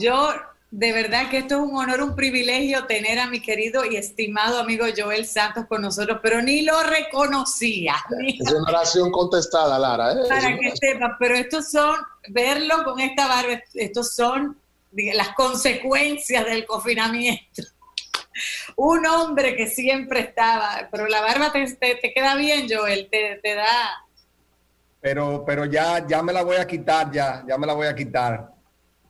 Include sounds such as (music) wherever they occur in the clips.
Yo de verdad que esto es un honor, un privilegio tener a mi querido y estimado amigo Joel Santos con nosotros, pero ni lo reconocía. Es una oración contestada, Lara. ¿eh? Para que sepa, pero estos son, verlo con esta barba, estos son las consecuencias del confinamiento. Un hombre que siempre estaba, pero la barba te, te, queda bien, Joel, te, te da... Pero, pero ya, ya me la voy a quitar, ya, ya me la voy a quitar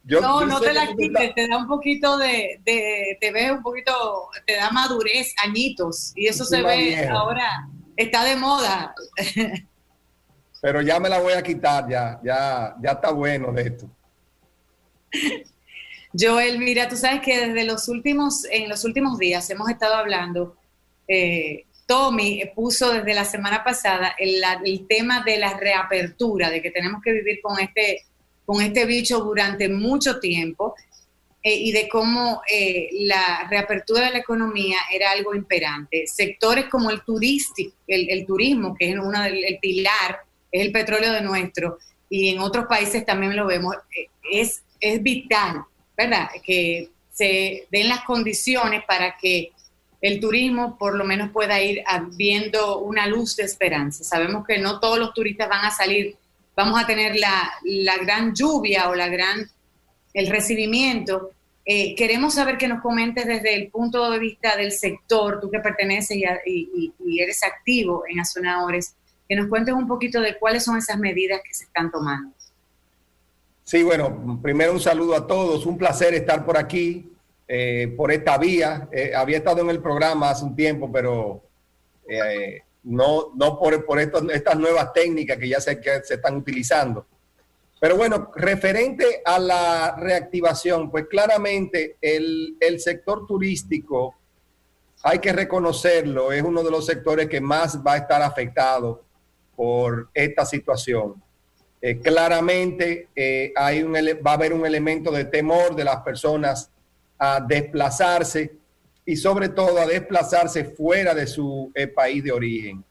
no, no te la quites, te da un poquito de, te ves un poquito, te da madurez, añitos, y eso se ve ahora, está de moda. Pero ya me la voy a quitar, ya, ya, ya está bueno de esto. (laughs) Joel, mira, tú sabes que desde los últimos, en los últimos días hemos estado hablando, eh, Tommy puso desde la semana pasada el, el tema de la reapertura, de que tenemos que vivir con este con este bicho durante mucho tiempo eh, y de cómo eh, la reapertura de la economía era algo imperante. Sectores como el turístico, el, turismo, que es uno del el pilar, es el petróleo de nuestro, y en otros países también lo vemos, eh, es, es vital, ¿verdad? Que se den las condiciones para que el turismo por lo menos pueda ir viendo una luz de esperanza. Sabemos que no todos los turistas van a salir vamos a tener la, gran lluvia o la gran, el recibimiento. Eh, queremos saber que nos comentes desde el punto de vista del sector, tú que perteneces y, eres activo en Azonadores, que nos cuentes un poquito de cuáles son esas medidas que se están tomando. Sí, bueno, primero un saludo a todos, un placer estar por aquí, eh, por esta vía. Eh, había estado en el programa hace un tiempo, pero no, no por, por estas nuevas técnicas que ya se, que se están utilizando. Pero bueno, referente a la reactivación, pues claramente el, sector turístico, hay que reconocerlo, es uno de los sectores que más va a estar afectado por esta situación. Eh, claramente eh, hay un, va a haber un elemento de temor de las personas a desplazarse y sobre todo a desplazarse fuera de su eh, país de origen.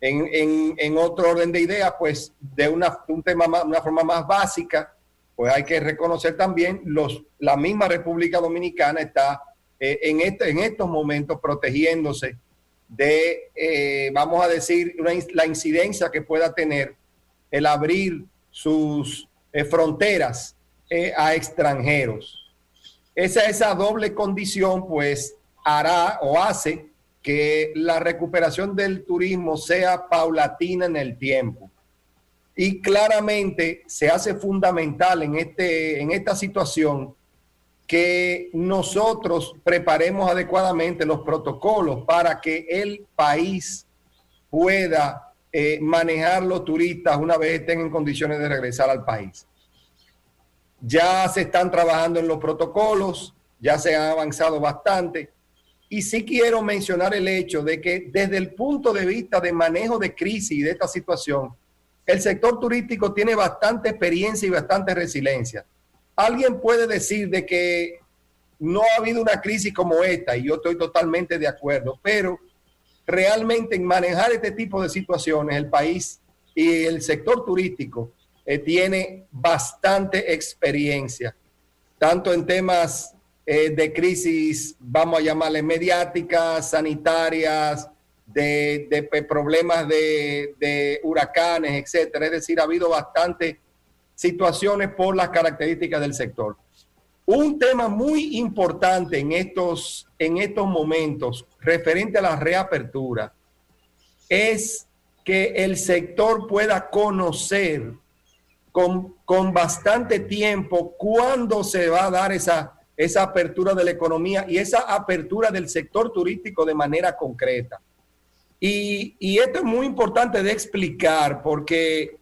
En, otro orden de ideas, pues de una, un tema una forma más básica, pues hay que reconocer también los, la misma República Dominicana está eh, en, este, en estos momentos protegiéndose de, eh, vamos a decir, la incidencia que pueda tener el abrir sus fronteras a extranjeros. Esa, esa doble condición, pues, hará o hace que la recuperación del turismo sea paulatina en el tiempo. Y claramente se hace fundamental en, este, en esta situación que nosotros preparemos adecuadamente los protocolos para que el país pueda eh, manejar los turistas una vez estén en condiciones de regresar al país. Ya se están trabajando en los protocolos, ya se ha avanzado bastante y sí quiero mencionar el hecho de que desde el punto de vista de manejo de crisis y de esta situación, el sector turístico tiene bastante experiencia y bastante resiliencia. Alguien puede decir de que no ha habido una crisis como esta, y yo estoy totalmente de acuerdo, pero realmente en manejar este tipo de situaciones, el país y el sector turístico eh, tiene bastante experiencia, tanto en temas eh, de crisis, vamos a llamarle mediáticas, sanitarias, de, problemas de, huracanes, etcétera. Es decir, ha habido bastantes situaciones por las características del sector. Un tema muy importante en estos, en estos momentos referente a la reapertura es que el sector pueda conocer con, con bastante tiempo cuándo se va a dar esa esa apertura de la economía y esa apertura del sector turístico de manera concreta. Y, esto es muy importante de explicar porque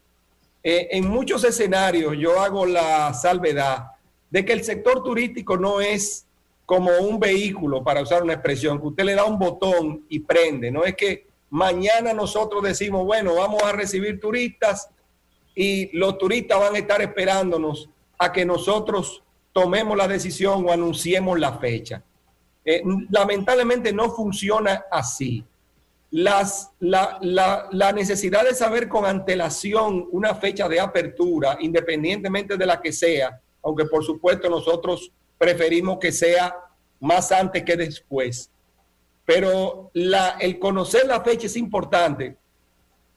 eh, en muchos escenarios yo hago la salvedad de que el sector turístico no es como un vehículo, para usar una expresión, que usted le da un botón y prende. No es que mañana nosotros decimos, bueno, vamos a recibir turistas y los turistas van a estar esperándonos a que nosotros tomemos la decisión o anunciemos la fecha. Eh, lamentablemente no funciona así. Las, la, la, necesidad de saber con antelación una fecha de apertura, independientemente de la que sea, aunque por supuesto nosotros preferimos que sea más antes que después. Pero la, el conocer la fecha es importante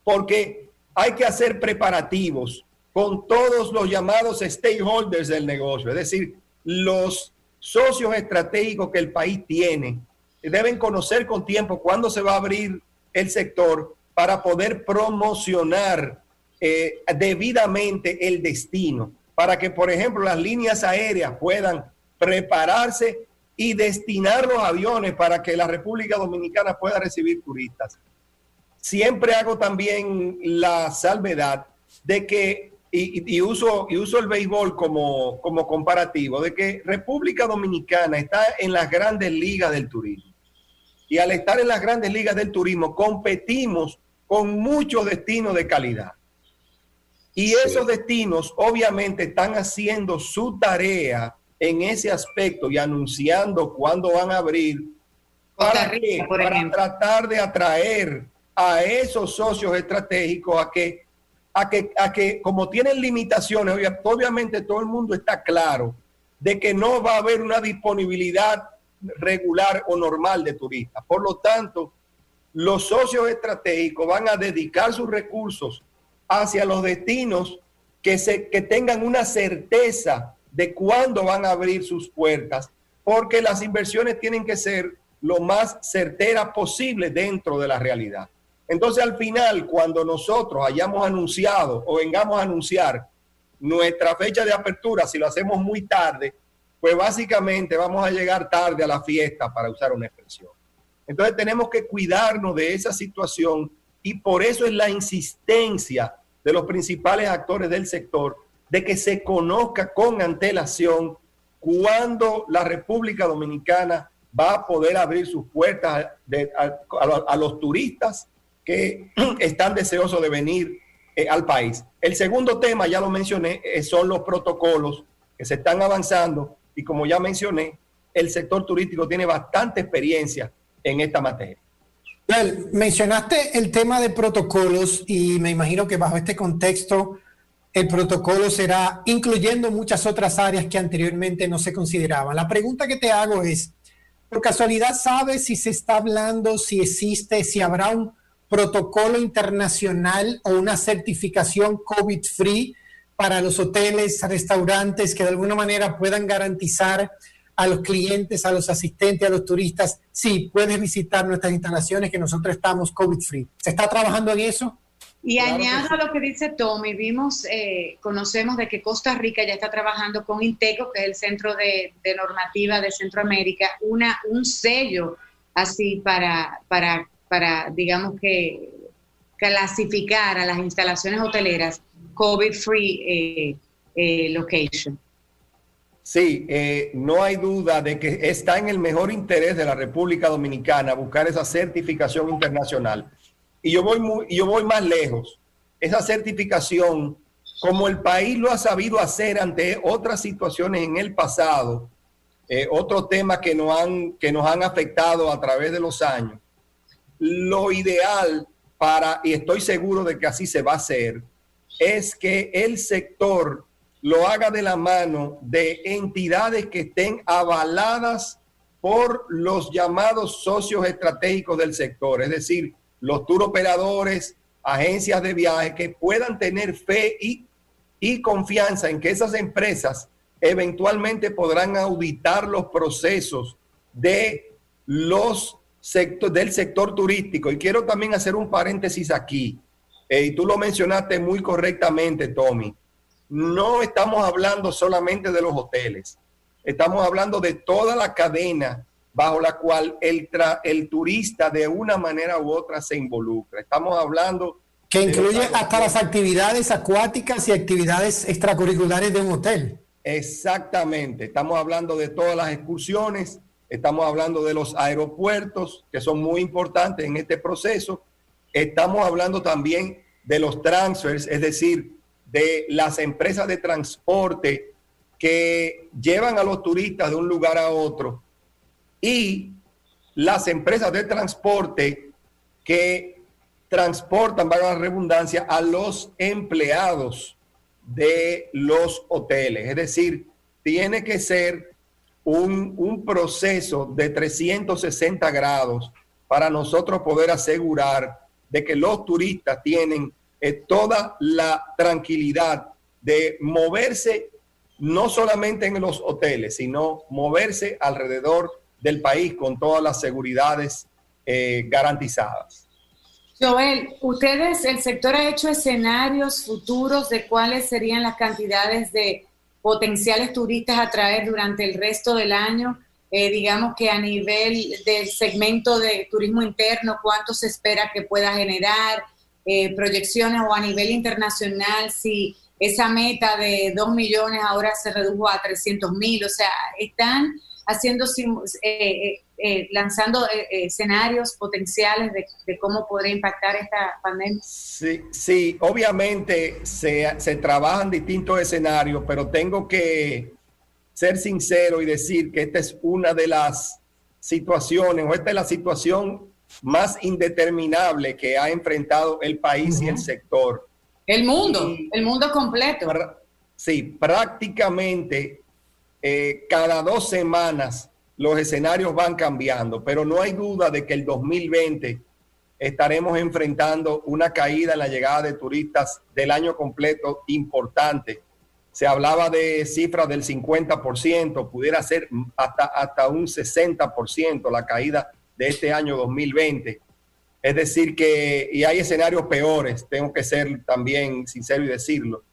porque hay que hacer preparativos con todos los llamados stakeholders del negocio, es decir, los socios estratégicos que el país tiene. Deben conocer con tiempo cuándo se va a abrir el sector para poder promocionar eh, debidamente el destino, para que, por ejemplo, las líneas aéreas puedan prepararse y destinar los aviones para que la República Dominicana pueda recibir turistas. Siempre hago también la salvedad de que, y, uso, y uso el béisbol como, como comparativo, de que República Dominicana está en las grandes ligas del turismo. Y al estar en las grandes ligas del turismo, competimos con muchos destinos de calidad. Y esos destinos obviamente están haciendo su tarea en ese aspecto y anunciando cuándo van a abrir. ¿Para Para tratar de atraer a esos socios estratégicos a que, a que, a que como tienen limitaciones, obviamente todo el mundo está claro de que no va a haber una disponibilidad regular o normal de turistas. Por lo tanto, los socios estratégicos van a dedicar sus recursos hacia los destinos que, se, que tengan una certeza de cuándo van a abrir sus puertas, porque las inversiones tienen que ser lo más certeras posible dentro de la realidad. Entonces, al final, cuando nosotros hayamos anunciado o vengamos a anunciar nuestra fecha de apertura, si lo hacemos muy tarde, pues básicamente vamos a llegar tarde a la fiesta, para usar una expresión. Entonces, tenemos que cuidarnos de esa situación y por eso es la insistencia de los principales actores del sector de que se conozca con antelación cuándo la República Dominicana va a poder abrir sus puertas a, los turistas que están deseosos de venir eh, al país. El segundo tema, ya lo mencioné, eh, son los protocolos que se están avanzando y como ya mencioné, el sector turístico tiene bastante experiencia en esta materia mencionaste el tema de protocolos y me imagino que bajo este contexto el protocolo será incluyendo muchas otras áreas que anteriormente no se consideraban. La pregunta que te hago es, ¿por casualidad sabes si se está hablando, si existe, si habrá un protocolo internacional o una certificación COVID-free para los hoteles, restaurantes que de alguna manera puedan garantizar a los clientes, a los asistentes, a los turistas, sí, puedes visitar nuestras instalaciones que nosotros estamos COVID free. ¿Se está trabajando en eso? Y añado a lo que dice Tommy, vimos, eh, conocemos de que Costa Rica ya está trabajando con Inteco, que es el centro de, normativa de Centroamérica, una, un sello así para, para, para, digamos que, clasificar a las instalaciones hoteleras COVID-free eh, eh, location. Sí, eh, no hay duda de que está en el mejor interés de la República Dominicana buscar esa certificación internacional. Y yo voy, muy, yo voy más lejos. Esa certificación, como el país lo ha sabido hacer ante otras situaciones en el pasado, otros temas que nos, han, que nos han afectado a través de los años, lo ideal para, y estoy seguro de que así se va a hacer, es que el sector lo haga de la mano de entidades que estén avaladas por los llamados socios estratégicos del sector, es decir, los tour operadores, agencias de viaje, que puedan tener fe y, y confianza en que esas empresas eventualmente podrán auditar los procesos de los sector, del sector turístico. Y quiero también hacer un paréntesis aquí. Eh, y tú lo mencionaste muy correctamente, Tommy no estamos hablando solamente de los hoteles, estamos hablando de toda la cadena bajo la cual el, el turista de una manera u otra se involucra. Estamos hablando... Que incluye hasta las actividades acuáticas y actividades extracurriculares de un hotel. Exactamente, estamos hablando de todas las excursiones, estamos hablando de los aeropuertos, que son muy importantes en este proceso, estamos hablando también de los transfers, es decir, de las empresas de transporte que llevan a los turistas de un lugar a otro y las empresas de transporte que transportan, para la redundancia, a los empleados de los hoteles. Es decir, tiene que ser un, un proceso de 360 grados para nosotros poder asegurar de que los turistas tienen eh, toda la tranquilidad de moverse no solamente en los hoteles, sino moverse alrededor del país con todas las seguridades eh, garantizadas. Joel, ustedes, el sector ha hecho escenarios futuros de cuáles serían las cantidades de potenciales turistas a traer durante el resto del año. Eh, digamos que a nivel del segmento de turismo interno, cuánto se espera que pueda generar, eh, proyecciones o a nivel internacional, si esa meta de 2 millones ahora se redujo a 300 mil, o sea, están haciendo, eh, eh, lanzando escenarios potenciales de, cómo podría impactar esta pandemia. Sí, sí obviamente se, se trabajan distintos escenarios, pero tengo que ser sincero y decir que esta es una de las situaciones, o esta es la situación más indeterminable que ha enfrentado el país y el sector. El mundo, el mundo completo. Sí, prácticamente eh, cada dos semanas los escenarios van cambiando, pero no hay duda de que el 2020 estaremos enfrentando una caída en la llegada de turistas del año completo importante. Se hablaba de cifras del 50%, pudiera ser hasta, hasta un 60% la caída de este año 2020. Es decir, que, y hay escenarios peores, tengo que ser también sincero y decirlo.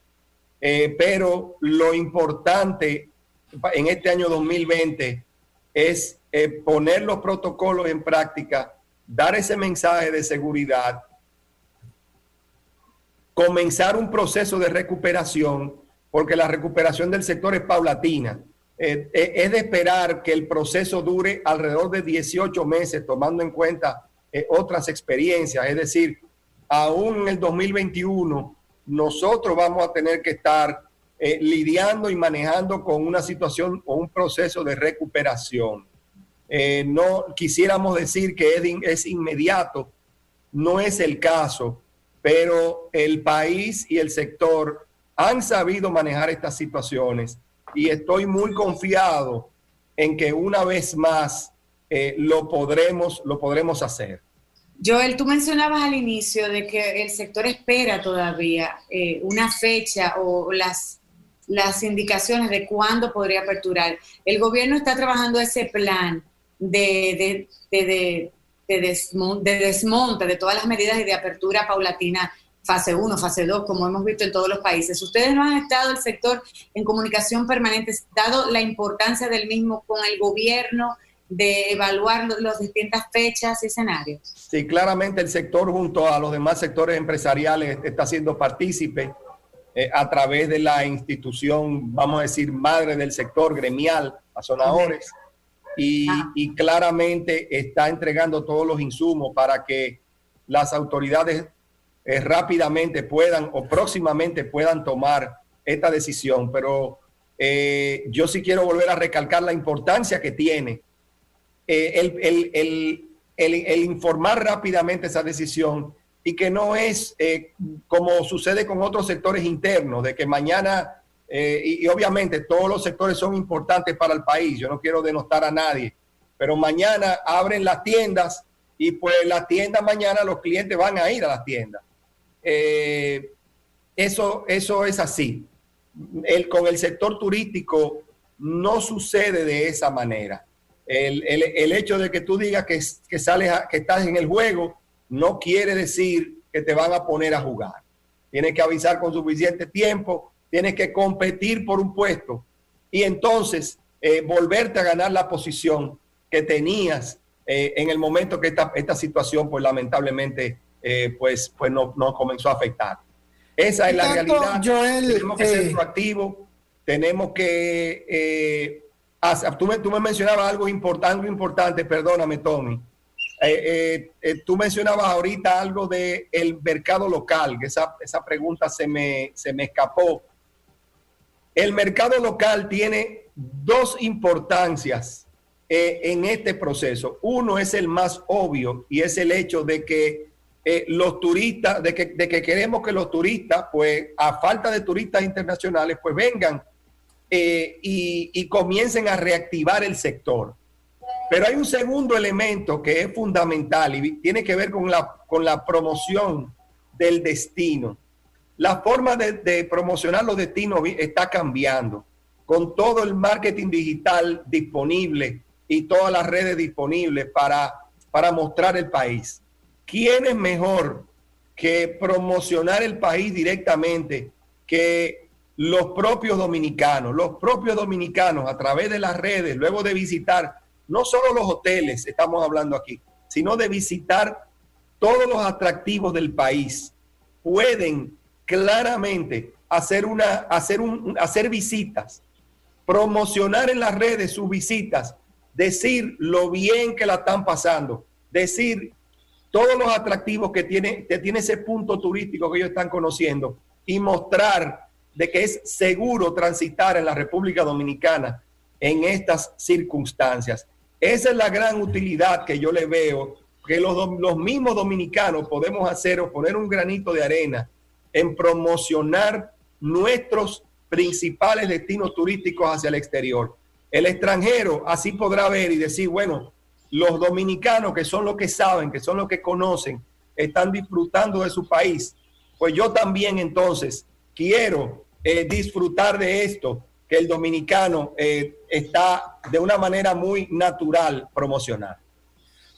Eh, pero lo importante en este año 2020 es eh, poner los protocolos en práctica, dar ese mensaje de seguridad, comenzar un proceso de recuperación, porque la recuperación del sector es paulatina. Eh, eh, es de esperar que el proceso dure alrededor de 18 meses, tomando en cuenta otras experiencias. Es decir, aún en el 2021, nosotros vamos a tener que estar lidiando y manejando con una situación o un proceso de recuperación. no quisiéramos decir que es inmediato, no es el caso, pero el país y el sector han sabido manejar estas situaciones y estoy muy confiado en que una vez más eh, lo, podremos, lo podremos hacer. Joel, tú mencionabas al inicio de que el sector espera todavía eh, una fecha o las, las indicaciones de cuándo podría aperturar. El gobierno está trabajando ese plan de, de, de, de desmonte de todas las medidas y de apertura paulatina fase 1, fase 2, como hemos visto en todos los países. Ustedes no han estado el sector en comunicación permanente, dado la importancia del mismo con el gobierno de evaluar las distintas fechas y escenarios. Sí, claramente el sector junto a los demás sectores empresariales está siendo partícipe eh, a través de la institución, vamos a decir, madre del sector gremial, Azonadores, y, y claramente está entregando todos los insumos para que las autoridades eh, rápidamente puedan o próximamente puedan tomar esta decisión. Pero eh, yo sí quiero volver a recalcar la importancia que tiene eh, el, el, informar rápidamente esa decisión y que no es como sucede con otros sectores internos, de que mañana, y, y, obviamente todos los sectores son importantes para el país, yo no quiero denostar a nadie, pero mañana abren las tiendas y pues las tiendas mañana los clientes van a ir a las tiendas. Eh, eso, eso es así. El, con el sector turístico no sucede de esa manera. El, hecho de que tú digas que, que, sales que estás en el juego no quiere decir que te van a poner a jugar. Tienes que avisar con suficiente tiempo, tienes que competir por un puesto y entonces eh, volverte a ganar la posición que tenías eh, en el momento que esta, esta situación, pues lamentablemente, eh, pues, pues no, no, comenzó a afectar. Esa es la realidad. tenemos que ser proactivos, tenemos que... Tú, me, tú, me, mencionabas algo importante, importante, perdóname, Tommy. Tú mencionabas ahorita algo del el mercado local, que esa, esa pregunta se me, se me escapó. El mercado local tiene dos importancias en este proceso. Uno es el más obvio y es el hecho de que eh, los turistas, de que, de que, queremos que los turistas, pues a falta de turistas internacionales, pues vengan eh, y, comiencen a reactivar el sector. Pero hay un segundo elemento que es fundamental y tiene que ver con la, con la promoción del destino. La forma de, de promocionar los destinos está cambiando con todo el marketing digital disponible y todas las redes disponibles para, para mostrar el país. ¿Quién es mejor que promocionar el país directamente que los propios dominicanos? Los propios dominicanos a través de las redes, luego de visitar no solo los hoteles, estamos hablando aquí, sino de visitar todos los atractivos del país, pueden claramente hacer, una, hacer, un, hacer visitas promocionar en las redes sus visitas, decir lo bien que la están pasando, decir todos los atractivos que tiene, que tiene ese punto turístico que ellos están conociendo y mostrar de que es seguro transitar en la República Dominicana en estas circunstancias. Esa es la gran utilidad que yo le veo, que los, los mismos dominicanos podemos hacer o poner un granito de arena en promocionar nuestros principales destinos turísticos hacia el exterior. El extranjero así podrá ver y decir, bueno, los dominicanos que son los que saben, que son los que conocen, están disfrutando de su país. Pues yo también entonces quiero eh, disfrutar de esto que el dominicano eh, está de una manera muy natural promocionar.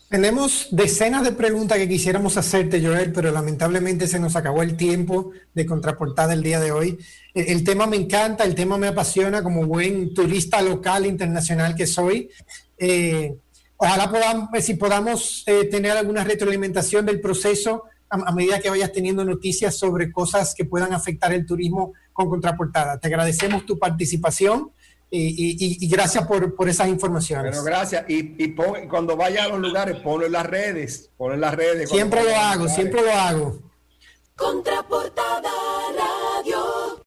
Tenemos decenas de preguntas que quisiéramos hacerte, Joel, pero lamentablemente se nos acabó el tiempo de contraportada el día de hoy. El, tema me encanta, el tema me apasiona como buen turista local, internacional que soy. Eh, ojalá podamos, pues, si podamos eh, tener alguna retroalimentación del proceso a, medida que vayas teniendo noticias sobre cosas que puedan afectar el turismo con contraportada. Te agradecemos tu participación y, gracias por, por, esas informaciones. Bueno, gracias. Y, cuando vaya a los lugares, ponlo en las redes. Ponlo en las redes. Siempre lo hago, siempre lo hago. Contraportada Radio.